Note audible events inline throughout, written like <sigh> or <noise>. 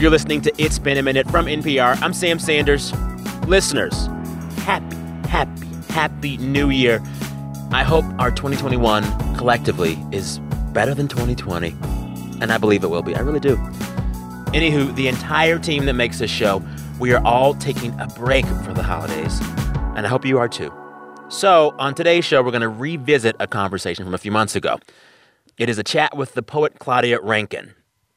You're listening to It's Been a Minute from NPR. I'm Sam Sanders. Listeners, happy, happy, happy new year. I hope our 2021 collectively is better than 2020. And I believe it will be. I really do. Anywho, the entire team that makes this show, we are all taking a break for the holidays. And I hope you are too. So, on today's show, we're going to revisit a conversation from a few months ago. It is a chat with the poet Claudia Rankine.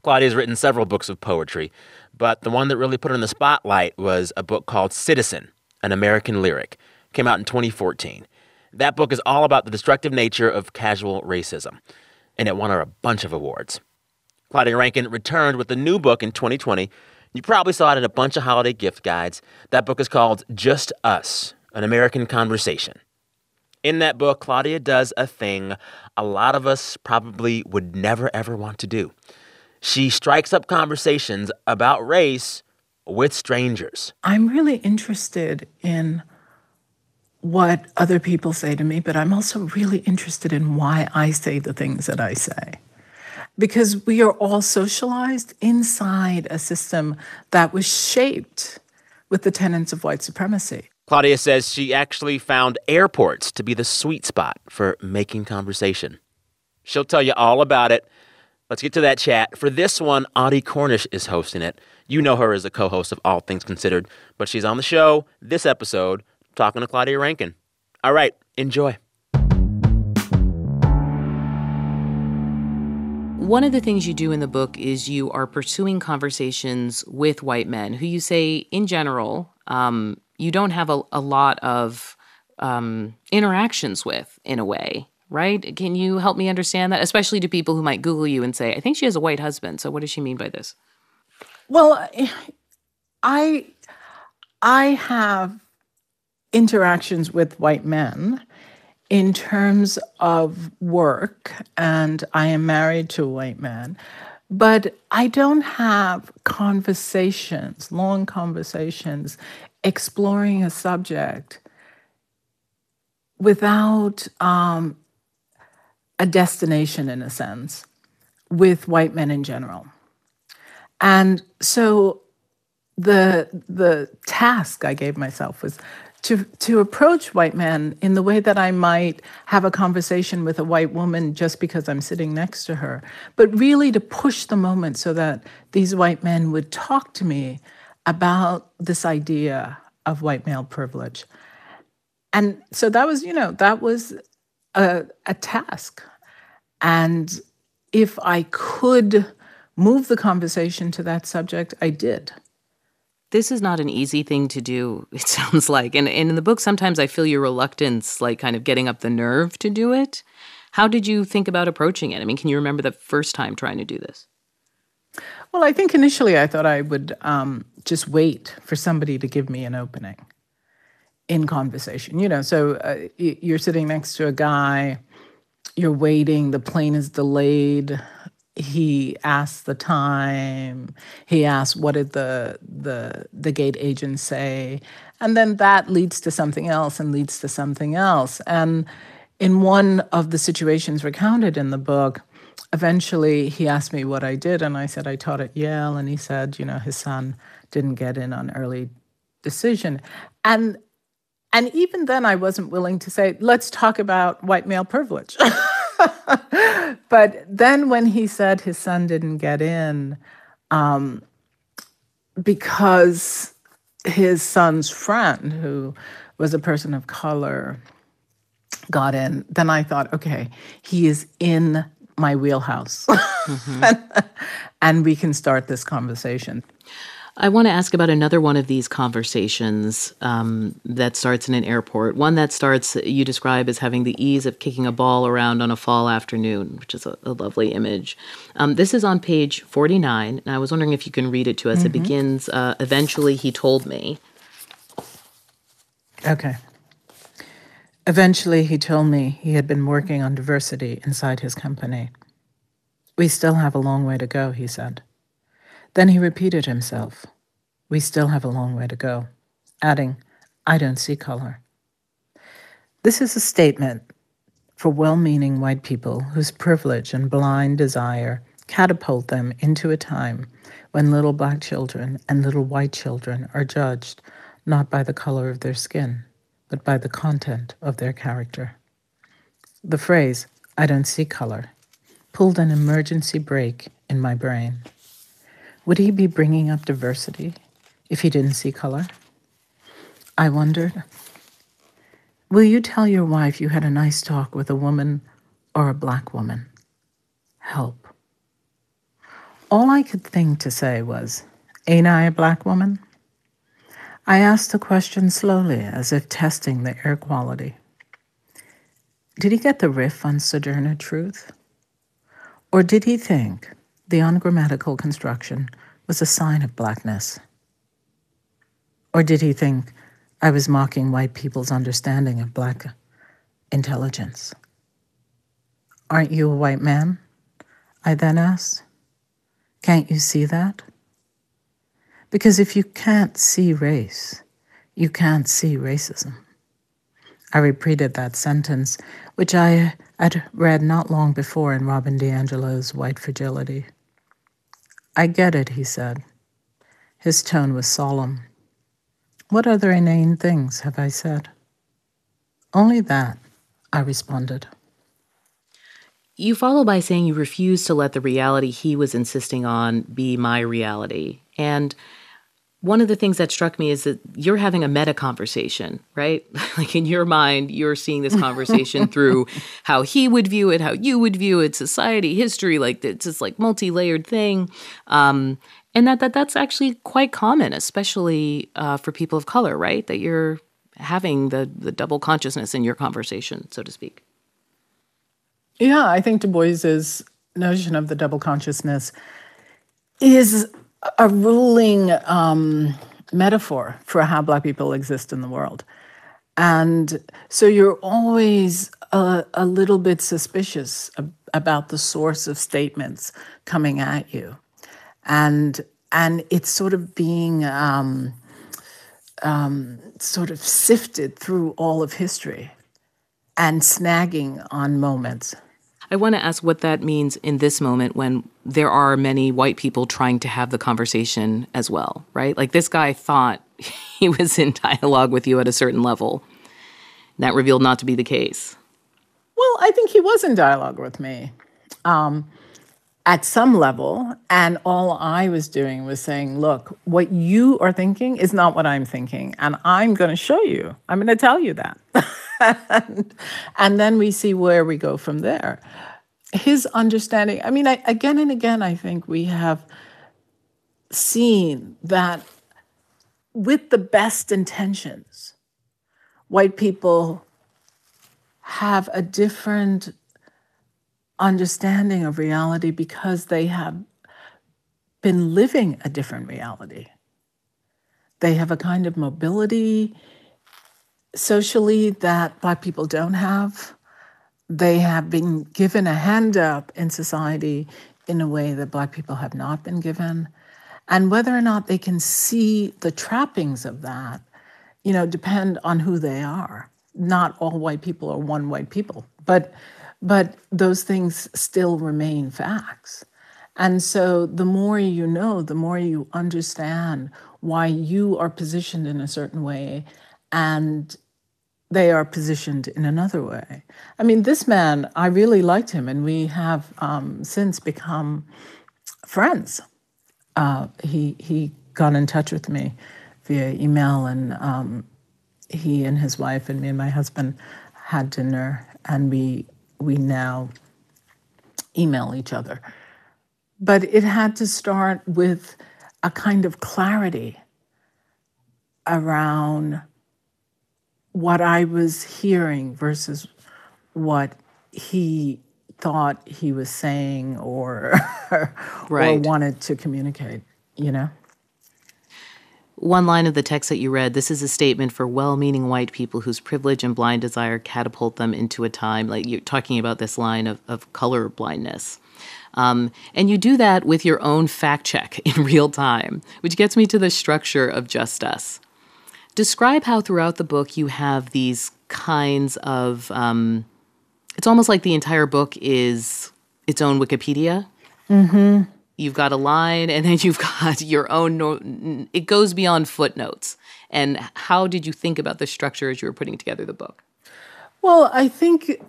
Claudia has written several books of poetry, but the one that really put her in the spotlight was a book called Citizen, an American Lyric. It came out in 2014. That book is all about the destructive nature of casual racism, and it won her a bunch of awards. Claudia Rankine returned with a new book in 2020. You probably saw it in a bunch of holiday gift guides. That book is called Just Us An American Conversation. In that book, Claudia does a thing a lot of us probably would never, ever want to do. She strikes up conversations about race with strangers. I'm really interested in what other people say to me, but I'm also really interested in why I say the things that I say. Because we are all socialized inside a system that was shaped with the tenets of white supremacy. Claudia says she actually found airports to be the sweet spot for making conversation. She'll tell you all about it. Let's get to that chat. For this one, Audie Cornish is hosting it. You know her as a co host of All Things Considered, but she's on the show this episode talking to Claudia Rankine. All right, enjoy. One of the things you do in the book is you are pursuing conversations with white men who you say, in general, um, you don't have a, a lot of um, interactions with, in a way, right? Can you help me understand that, especially to people who might Google you and say, I think she has a white husband. So, what does she mean by this? Well, I I have interactions with white men in terms of work, and I am married to a white man, but I don't have conversations, long conversations, exploring a subject without um, a destination, in a sense, with white men in general. And so the the task I gave myself was to to approach white men in the way that I might have a conversation with a white woman just because I'm sitting next to her, but really to push the moment so that these white men would talk to me about this idea of white male privilege. And so that was, you know, that was a, a task. And if I could move the conversation to that subject, I did. This is not an easy thing to do, <laughs> it sounds like. And, and in the book, sometimes I feel your reluctance, like kind of getting up the nerve to do it. How did you think about approaching it? I mean, can you remember the first time trying to do this? Well, I think initially I thought I would um, just wait for somebody to give me an opening in conversation. You know, so uh, you're sitting next to a guy, you're waiting, the plane is delayed, he asks the time. He asks what did the the the gate agent say? And then that leads to something else and leads to something else. And in one of the situations recounted in the book eventually he asked me what i did and i said i taught at yale and he said you know his son didn't get in on early decision. And and even then i wasn't willing to say let's talk about white male privilege <laughs> but then when he said his son didn't get in um, because his son's friend, who was a person of color, got in, then I thought, okay, he is in my wheelhouse. Mm-hmm. and, <laughs> and we can start this conversation. I want to ask about another one of these conversations um, that starts in an airport. One that starts, you describe as having the ease of kicking a ball around on a fall afternoon, which is a, a lovely image. Um, this is on page 49, and I was wondering if you can read it to us. Mm-hmm. It begins, uh, Eventually, he told me. Okay. Eventually, he told me he had been working on diversity inside his company. We still have a long way to go, he said. Then he repeated himself. We still have a long way to go, adding, I don't see color. This is a statement for well meaning white people whose privilege and blind desire catapult them into a time when little black children and little white children are judged not by the color of their skin, but by the content of their character. The phrase, I don't see color, pulled an emergency brake in my brain. Would he be bringing up diversity if he didn't see color? I wondered. Will you tell your wife you had a nice talk with a woman or a black woman? Help. All I could think to say was, Ain't I a black woman? I asked the question slowly, as if testing the air quality. Did he get the riff on Sojourner Truth? Or did he think the ungrammatical construction was a sign of blackness? Or did he think I was mocking white people's understanding of black intelligence? Aren't you a white man? I then asked. Can't you see that? Because if you can't see race, you can't see racism. I repeated that sentence, which I had read not long before in Robin DiAngelo's White Fragility. I get it, he said. His tone was solemn. What other inane things have I said? Only that, I responded. You follow by saying you refuse to let the reality he was insisting on be my reality. And one of the things that struck me is that you're having a meta conversation, right? <laughs> like in your mind, you're seeing this conversation <laughs> through how he would view it, how you would view it, society, history, like it's this like multi-layered thing. Um, and that, that that's actually quite common, especially uh, for people of color, right? That you're having the the double consciousness in your conversation, so to speak. Yeah, I think Du Bois's notion of the double consciousness is a ruling um, metaphor for how Black people exist in the world. And so you're always a, a little bit suspicious ab- about the source of statements coming at you. And, and it's sort of being um, um, sort of sifted through all of history and snagging on moments. I want to ask what that means in this moment when there are many white people trying to have the conversation as well, right? Like this guy thought <laughs> he was in dialogue with you at a certain level. That revealed not to be the case. Well, I think he was in dialogue with me um, at some level. And all I was doing was saying, look, what you are thinking is not what I'm thinking. And I'm going to show you. I'm going to tell you that. <laughs> and, <laughs> and then we see where we go from there. His understanding, I mean, I, again and again, I think we have seen that with the best intentions, white people have a different understanding of reality because they have been living a different reality. They have a kind of mobility socially that Black people don't have. They have been given a hand up in society in a way that Black people have not been given. And whether or not they can see the trappings of that, you know, depend on who they are. Not all white people are one white people, but but those things still remain facts. And so the more you know, the more you understand why you are positioned in a certain way and they are positioned in another way. I mean, this man, I really liked him, and we have um, since become friends. Uh, he he got in touch with me via email, and um, he and his wife and me and my husband had dinner, and we we now email each other. But it had to start with a kind of clarity around what I was hearing versus what he thought he was saying or <laughs> right. or wanted to communicate, you know? One line of the text that you read this is a statement for well meaning white people whose privilege and blind desire catapult them into a time, like you're talking about this line of, of color blindness. Um, and you do that with your own fact check in <laughs> real time, which gets me to the structure of Just Us. Describe how throughout the book you have these kinds of. Um, it's almost like the entire book is its own Wikipedia Mm-hmm. You've got a line, and then <laughs> you've got your own. No- it goes beyond footnotes. And how did you think about the structure as you were putting together the book? Well, I think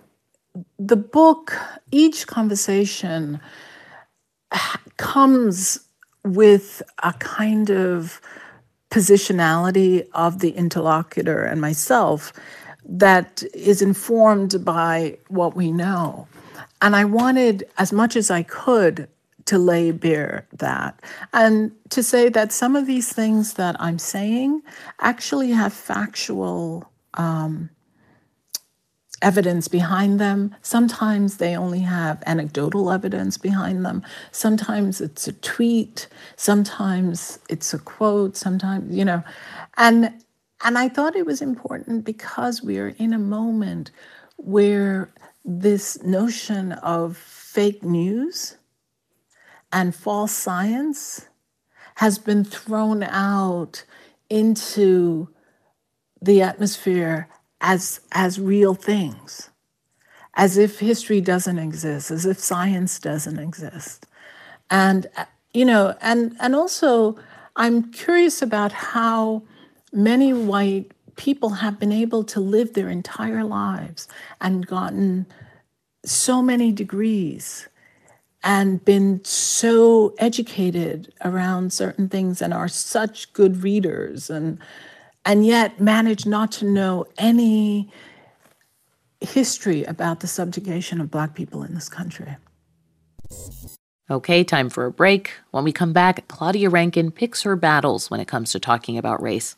the book, each conversation comes with a kind of positionality of the interlocutor and myself that is informed by what we know. And I wanted, as much as I could, to lay bare that and to say that some of these things that I'm saying actually have factual um, evidence behind them. Sometimes they only have anecdotal evidence behind them. Sometimes it's a tweet. Sometimes it's a quote. Sometimes, you know, and and I thought it was important because we are in a moment where this notion of fake news and false science has been thrown out into the atmosphere as as real things as if history doesn't exist as if science doesn't exist. And uh, you know and and also i'm curious about how many white people have been able to live their entire lives and gotten so many degrees and been so educated around certain things and are such good readers and and yet manage not to know any history about the subjugation of Black people in this country. Okay, time for a break. When we come back, Claudia Rankine picks her battles when it comes to talking about race.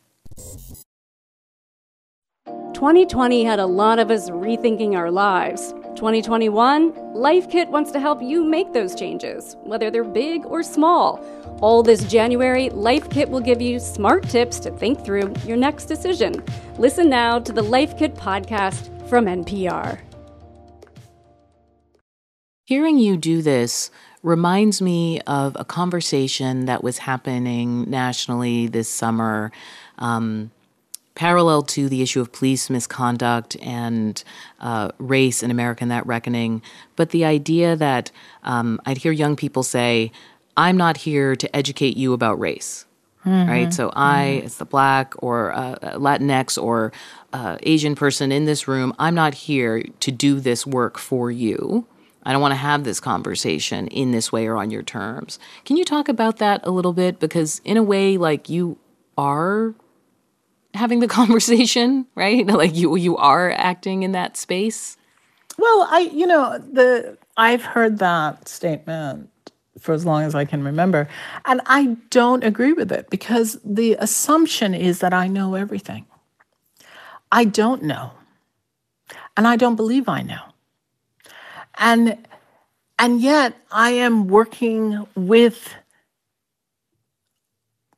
2020 had a lot of us rethinking our lives. 2021, Life Kit wants to help you make those changes, whether they're big or small. All this January, Life Kit will give you smart tips to think through your next decision. Listen now to the Life Kit podcast from NPR. Hearing you do this reminds me of a conversation that was happening nationally this summer. Um, parallel to the issue of police misconduct and uh, race in America and that reckoning, but the idea that um, I'd hear young people say, I'm not here to educate you about race. Mm-hmm. Right. So I, mm-hmm. as the black or uh, Latinx or uh, Asian person in this room, I'm not here to do this work for you. I don't want to have this conversation in this way or on your terms. Can you talk about that a little bit? Because in a way, like you are having the <laughs> conversation, right? <laughs> like you you are acting in that space. Well, I you know, the I've heard that statement for as long as I can remember, and I don't agree with it because the assumption is that I know everything. I don't know. And I don't believe I know. And and yet I am working with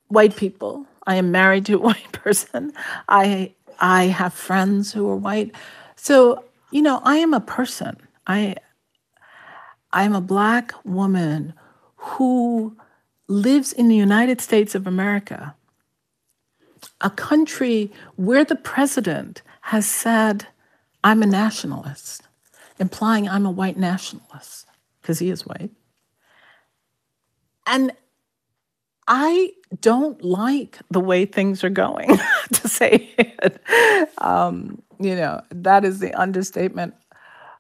white people I am married to a <laughs> white person. I I have friends who are white. So, you know, I am a person. I I am a black woman who lives in the United States of America, a country where the president has said, I'm a nationalist, implying I'm a white nationalist, because he is white. And I don't like the way things are going, <laughs> to say it. Um, you know, that is the understatement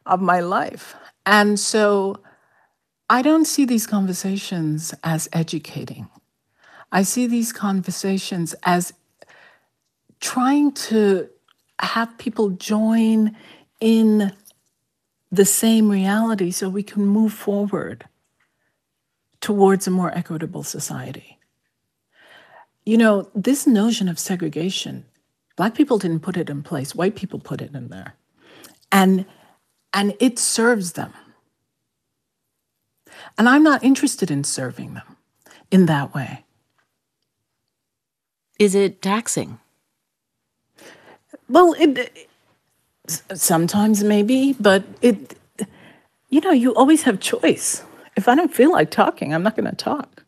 of my life. And so I don't see these conversations as educating. I see these conversations as trying to have people join in the same reality so we can move forward towards a more equitable society. You know, this notion of segregation, black people didn't put it in place, white people put it in there. And and it serves them. And I'm not interested in serving them in that way. Is it taxing? Well, it, sometimes maybe, but it you know, you always have choice. If I don't feel like talking, I'm not going to talk,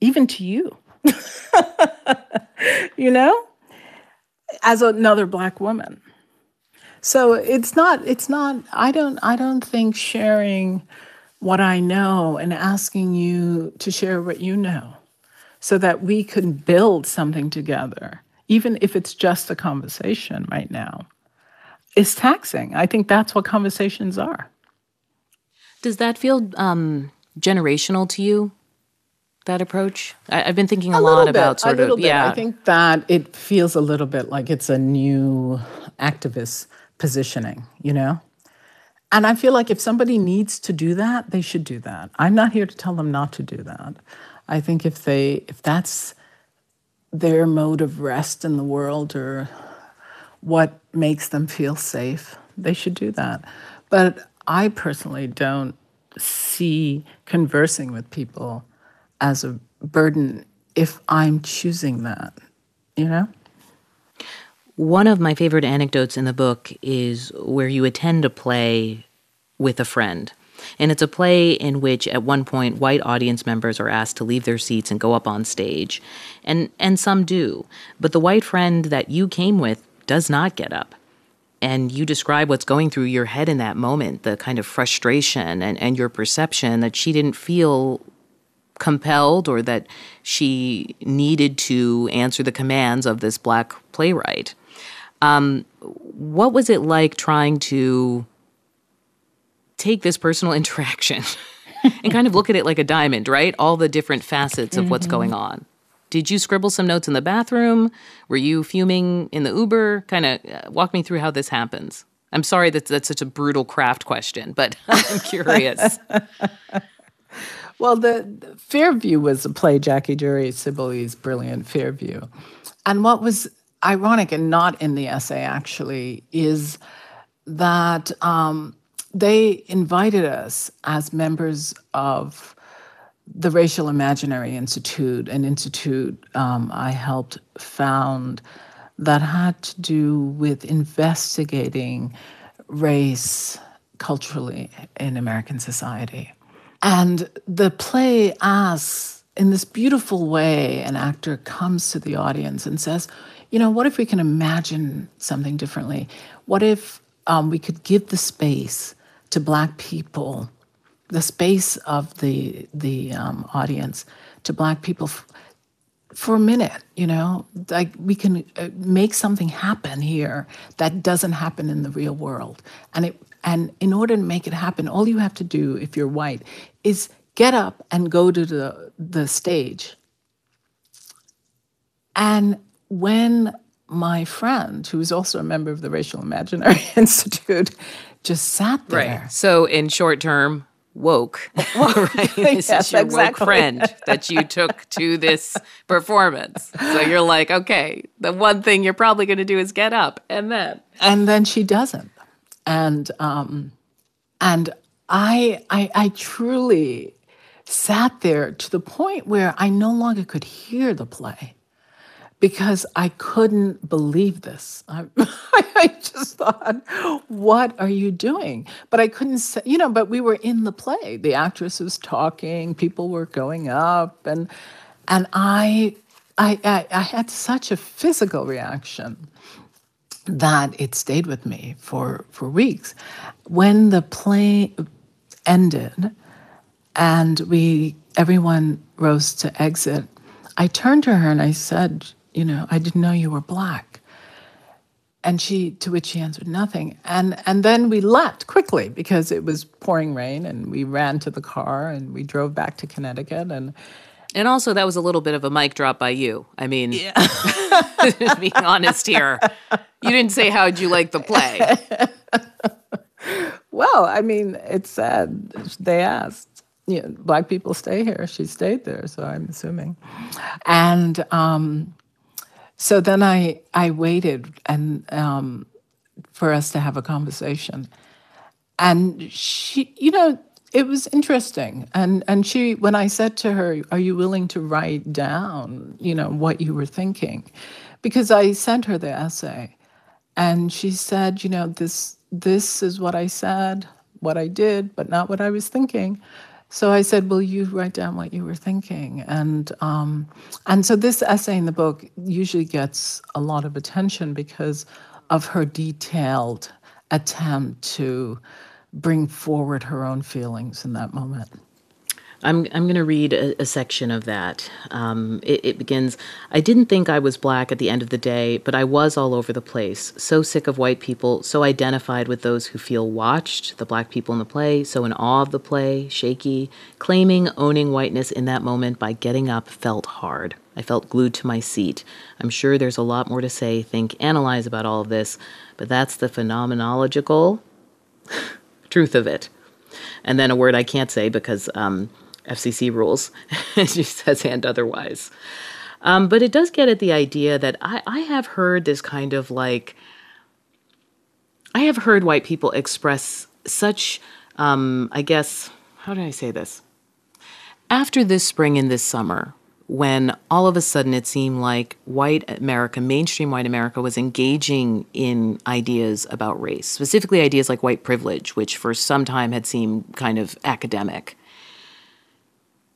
even to you. <laughs> you know, as another black woman. So it's not, it's not, I don't, I don't think sharing what I know and asking you to share what you know so that we can build something together, even if it's just a conversation right now, is taxing. I think that's what conversations are. Does that feel um, generational to you? That approach? I, have been thinking a, a lot about sort of yeah. I think that it feels a little bit like it's a new activist positioning. You know, and I feel like if somebody needs to do that, they should do that. I'm not here to tell them not to do that. I think if they if that's their mode of rest in the world or what makes them feel safe, they should do that. But I personally don't see conversing with people as a burden if I'm choosing that, you know? One of my favorite anecdotes in the book is where you attend a play with a friend. And it's a play in which, at one point, white audience members are asked to leave their seats and go up on stage. And, and some do. But the white friend that you came with does not get up. And you describe what's going through your head in that moment the kind of frustration and, and your perception that she didn't feel compelled or that she needed to answer the commands of this black playwright. Um, what was it like trying to take this personal <laughs> interaction and kind of look at it like a diamond, right? All the different facets of what's going mm-hmm. on. Did you scribble some notes in the bathroom? Were you fuming in the Uber? Kind of uh, walk me through how this happens. I'm sorry that that's such a brutal craft question, but <laughs> I'm curious. <laughs> well, the, the, Fairview was a play, Jackie Drury Sibblies' brilliant Fairview. And what was ironic and not in the essay actually is that um, they invited us as members of the Racial Imaginary Institute, an institute um, I helped found that had to do with investigating race culturally in American society. And the play asks, in this beautiful way, an actor comes to the audience and says, you know, what if we can imagine something differently? What if um, we could give the space to Black people, the space of the the um, audience to Black people f- for a minute? You know, like we can uh, make something happen here that doesn't happen in the real world, and it and in order to make it happen, all you have to do if you're white is get up and go to the the stage and when my friend, who is also a member of the Racial Imaginary <laughs> Institute, just sat there. Right. So, in short term, woke. <laughs> <laughs> right? This yes, is your exactly. woke friend that you took to this performance. So you're like, okay, the one thing you're probably going to do is get up, and then and then she doesn't, and um, and I I I truly sat there to the point where I no longer could hear the play because I couldn't believe this. I, <laughs> I, just thought, what are you doing? But I couldn't say, you know, but we were in the play. The actress was talking, people were going up, and and I I, I, I had such a physical reaction that it stayed with me for, for weeks. When the play ended and we everyone rose to exit, I turned to her and I said, you know, I didn't know you were black. And she, to which she answered nothing. And, and then we left quickly because it was pouring rain and we ran to the car and we drove back to Connecticut. And, and also, that was a little bit of a mic drop by you. I mean, yeah. just <laughs> being honest here. You didn't say, How'd you like the play? <laughs> well, I mean, it's sad. they asked you know, black people stay here. She stayed there, so I'm assuming. And um, so then I I waited and um, for us to have a conversation, and she, you know, it was interesting. And and she, when I said to her, "Are you willing to write down, you know, what you were thinking?" Because I sent her the essay, and she said, "You know, this this is what I said, what I did, but not what I was thinking." So I said, "Will you write down what you were thinking?" And um, and so this essay in the book usually gets a lot of attention because of her detailed attempt to bring forward her own feelings in that moment. I'm, I'm going to read a, a, section of that. Um, it, it begins I didn't think I was black at the end of the day, but I was all over the place. So sick of white people, so identified with those who feel watched, the black people in the play, so in awe of the play, shaky. Claiming, owning whiteness in that moment by getting up felt hard. I felt glued to my seat. I'm sure there's a lot more to say, think, analyze about all of this, but that's the phenomenological truth of it. And then a word I can't say because um, FCC rules. <laughs> she says and otherwise. Um, but it does get at the idea that I, I have heard this kind of like, I have heard white people express such, um, I guess, how do I say this? After this spring and this summer, when all of a sudden it seemed like white America, mainstream white America, was engaging in ideas about race, specifically ideas like white privilege, which for some time had seemed kind of academic.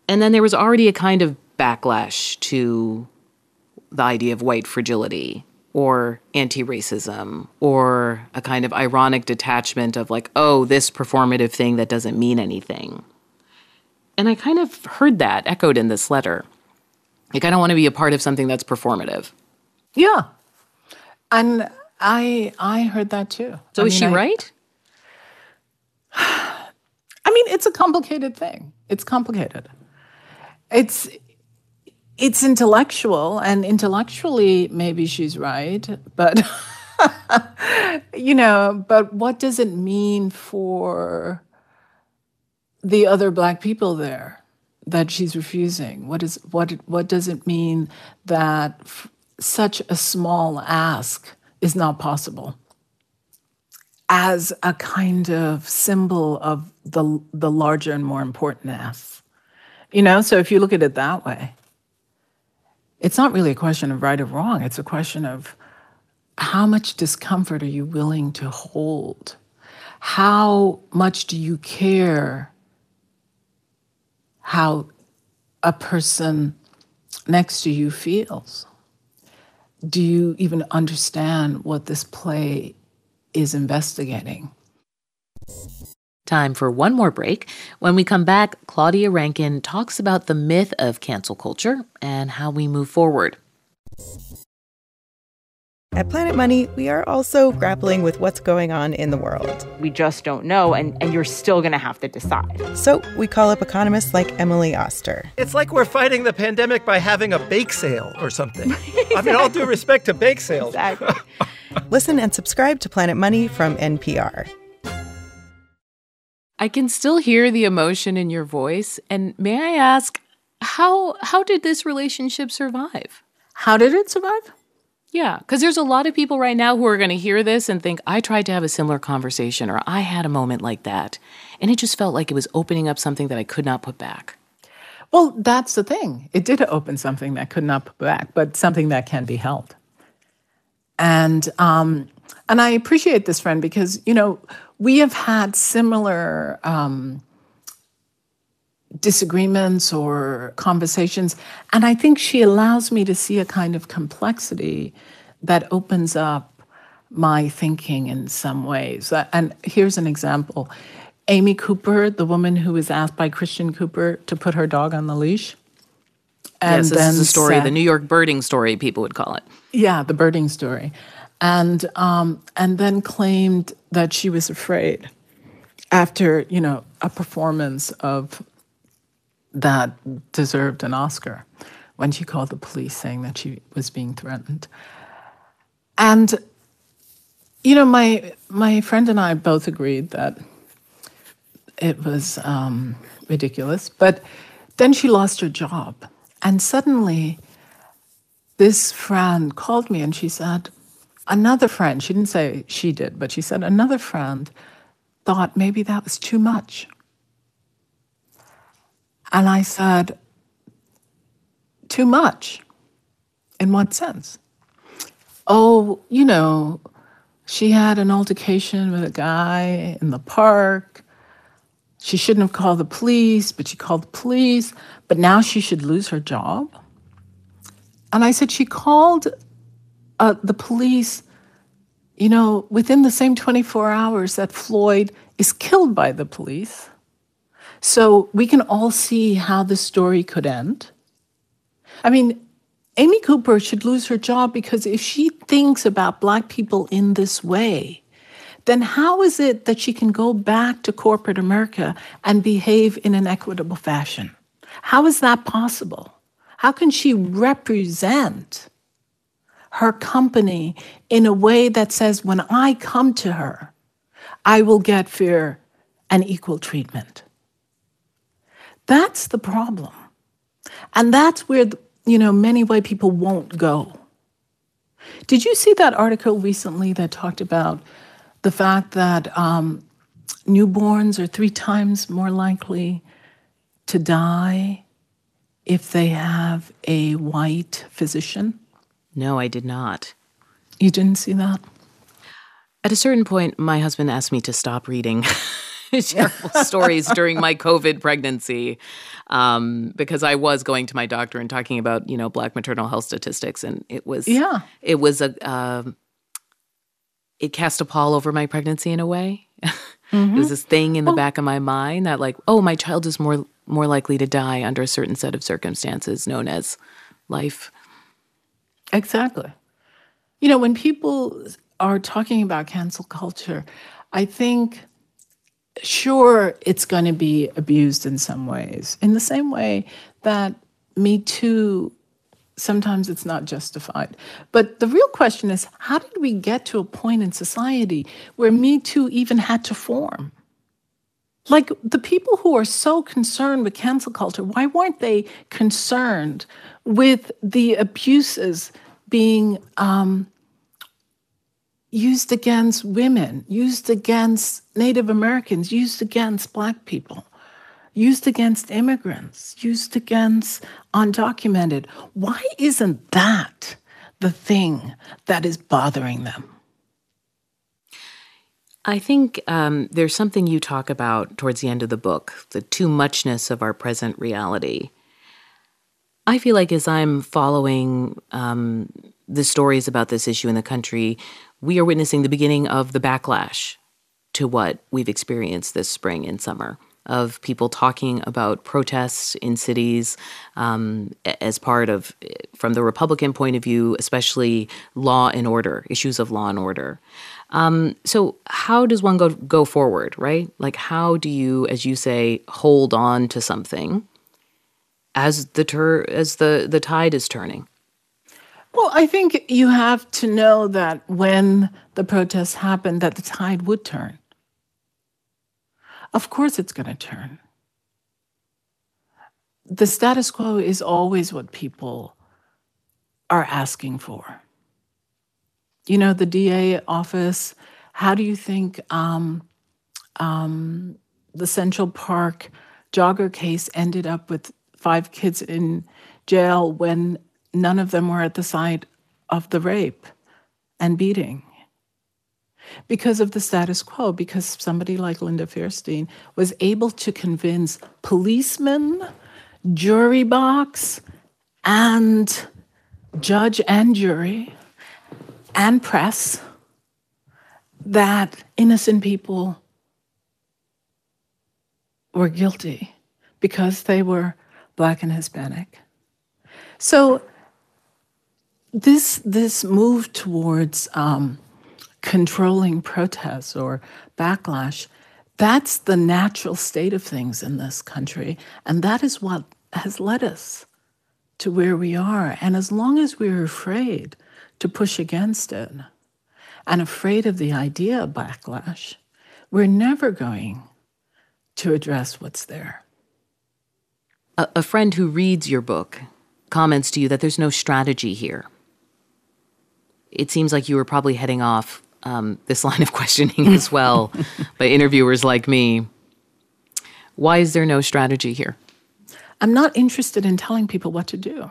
And then there was already a kind of backlash to the idea of white fragility or anti racism or a kind of ironic detachment of, like, oh, this performative thing that doesn't mean anything. And I kind of heard that echoed in this letter. Like, I don't want to be a part of something that's performative. Yeah. And I I heard that too. So I is mean, she I, right? <sighs> I mean, it's a complicated thing. It's complicated. It's it's intellectual and intellectually maybe she's right, but <laughs> you know, but what does it mean for the other black people there that she's refusing? What is what what does it mean that f- such a small ask is not possible? As a kind of symbol of the the larger and more important ask. You know, so if you look at it that way, it's not really a question of right or wrong. It's a question of how much discomfort are you willing to hold? How much do you care how a person next to you feels? Do you even understand what this play is investigating? Time for one more break. When we come back, Claudia Rankine talks about the myth of cancel culture and how we move forward. At Planet Money, we are also grappling with what's going on in the world. We just don't know, and, and you're still going to have to decide. So we call up economists like Emily Oster. It's like we're fighting the pandemic by having a bake sale or something. exactly. <laughs> I mean, all due respect to bake sales. Exactly. <laughs> Listen and subscribe to Planet Money from NPR. I can still hear the emotion in your voice. And may I ask, how how did this relationship survive? How did it survive? Yeah, because there's a lot of people right now who are going to hear this and think, I tried to have a similar conversation or I had a moment like that. And it just felt like it was opening up something that I could not put back. Well, that's the thing. It did open something that could not put back, but something that can be held. And um, and I appreciate this friend because you know we have had similar um, disagreements or conversations, and I think she allows me to see a kind of complexity that opens up my thinking in some ways. And here's an example. Amy Cooper, the woman who was asked by Christian Cooper to put her dog on the leash. And yes, this is the story, said, the New York birding story, people would call it. Yeah, the birding story and um, and then claimed that she was afraid after you know a performance of that deserved an Oscar when she called the police saying that she was being threatened. And you know, my my friend and I both agreed that it was um, ridiculous, but then she lost her job, and suddenly this friend called me and she said, Another friend, she didn't say she did, but she said another friend thought maybe that was too much. And I said, Too much? In what sense? Oh, you know, she had an altercation with a guy in the park. She shouldn't have called the police, but she called the police. But now she should lose her job. And I said, She called uh, the police, you know, within the same 24 hours that Floyd is killed by the police. So we can all see how the story could end. I mean, Amy Cooper should lose her job because if she thinks about Black people in this way, then how is it that she can go back to corporate America and behave in an equitable fashion? How is that possible? How can she represent her company in a way that says, when I come to her, I will get fair and equal treatment? That's the problem. And that's where you know, many white people won't go. Did you see that article recently that talked about the fact that um, newborns are three times more likely to die if they have a white physician? No, I did not. You didn't see that? At a certain point, my husband asked me to stop reading <laughs> <laughs> terrible stories during my COVID pregnancy um, because I was going to my doctor and talking about you know black maternal health statistics, and it was yeah, it was a uh, it cast a pall over my pregnancy in a way. <laughs> Mm-hmm. There's this thing in the well, back of my mind that like, oh, my child is more more likely to die under a certain set of circumstances known as life. Exactly. You know, when people are talking about cancel culture, I think sure, it's going to be abused in some ways, in the same way that Me Too, sometimes it's not justified. But the real question is how did we get to a point in society where Me Too even had to form? Like the people who are so concerned with cancel culture, why weren't they concerned with the abuses being um, used against women, used against Native Americans, used against Black people, used against immigrants, used against undocumented. Why isn't that the thing that is bothering them? I think um, there's something you talk about towards the end of the book the too muchness of our present reality. I feel like as I'm following um, the stories about this issue in the country, we are witnessing the beginning of the backlash to what we've experienced this spring and summer of people talking about protests in cities um, as part of, from the Republican point of view, especially law and order, issues of law and order. Um, so, how does one go go forward, right? Like, how do you, as you say, hold on to something as the as the the tide is turning? Well, I think you have to know that when the protests happened, that the tide would turn. Of course, it's going to turn. The status quo is always what people are asking for. You know, the DA office, how do you think um, um, the Central Park jogger case ended up with five kids in jail when none of them were at the site of the rape and beating because of the status quo, because somebody like Linda Fairstein was able to convince policemen, jury box, and judge and jury and press that innocent people were guilty because they were Black and Hispanic. So this this move towards um, controlling protests or backlash that's the natural state of things in this country. And that is what has led us to where we are. And as long as we're afraid to push against it and afraid of the idea of backlash we're never going to address what's there. A, a friend who reads your book comments to you that there's no strategy here it seems like you were probably heading off um, this <laughs> line of questioning as well by interviewers like me. Why is there no strategy here? I'm not interested in telling people what to do.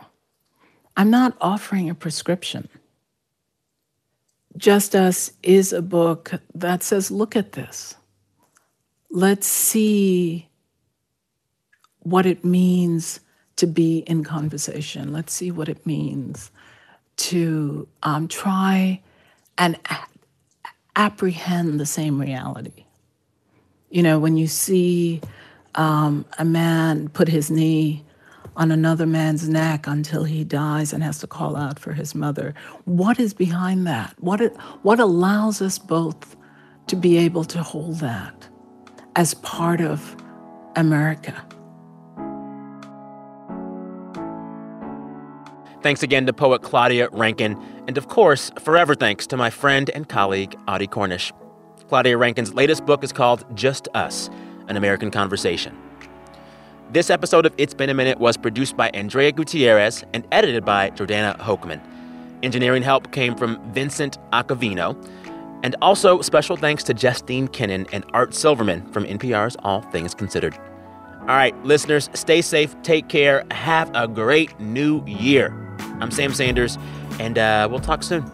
I'm not offering a prescription. Just Us is a book that says, look at this. Let's see what it means to be in conversation. Let's see what it means to um, try and apprehend the same reality. You know, when you see um, a man put his knee on another man's neck until he dies and has to call out for his mother, what is behind that? What, it, what allows us both to be able to hold that as part of America? Thanks again to poet Claudia Rankine. And of course, forever thanks to my friend and colleague, Audie Cornish. Claudia Rankine's latest book is called Just Us An American Conversation. This episode of It's Been a Minute was produced by Andrea Gutierrez and edited by Jordana Hochman. Engineering help came from Vincent Acavino. And also, special thanks to Justine Kenin and Art Silverman from NPR's All Things Considered. All right, listeners, stay safe, take care, have a great new year. I'm Sam Sanders, and uh, we'll talk soon.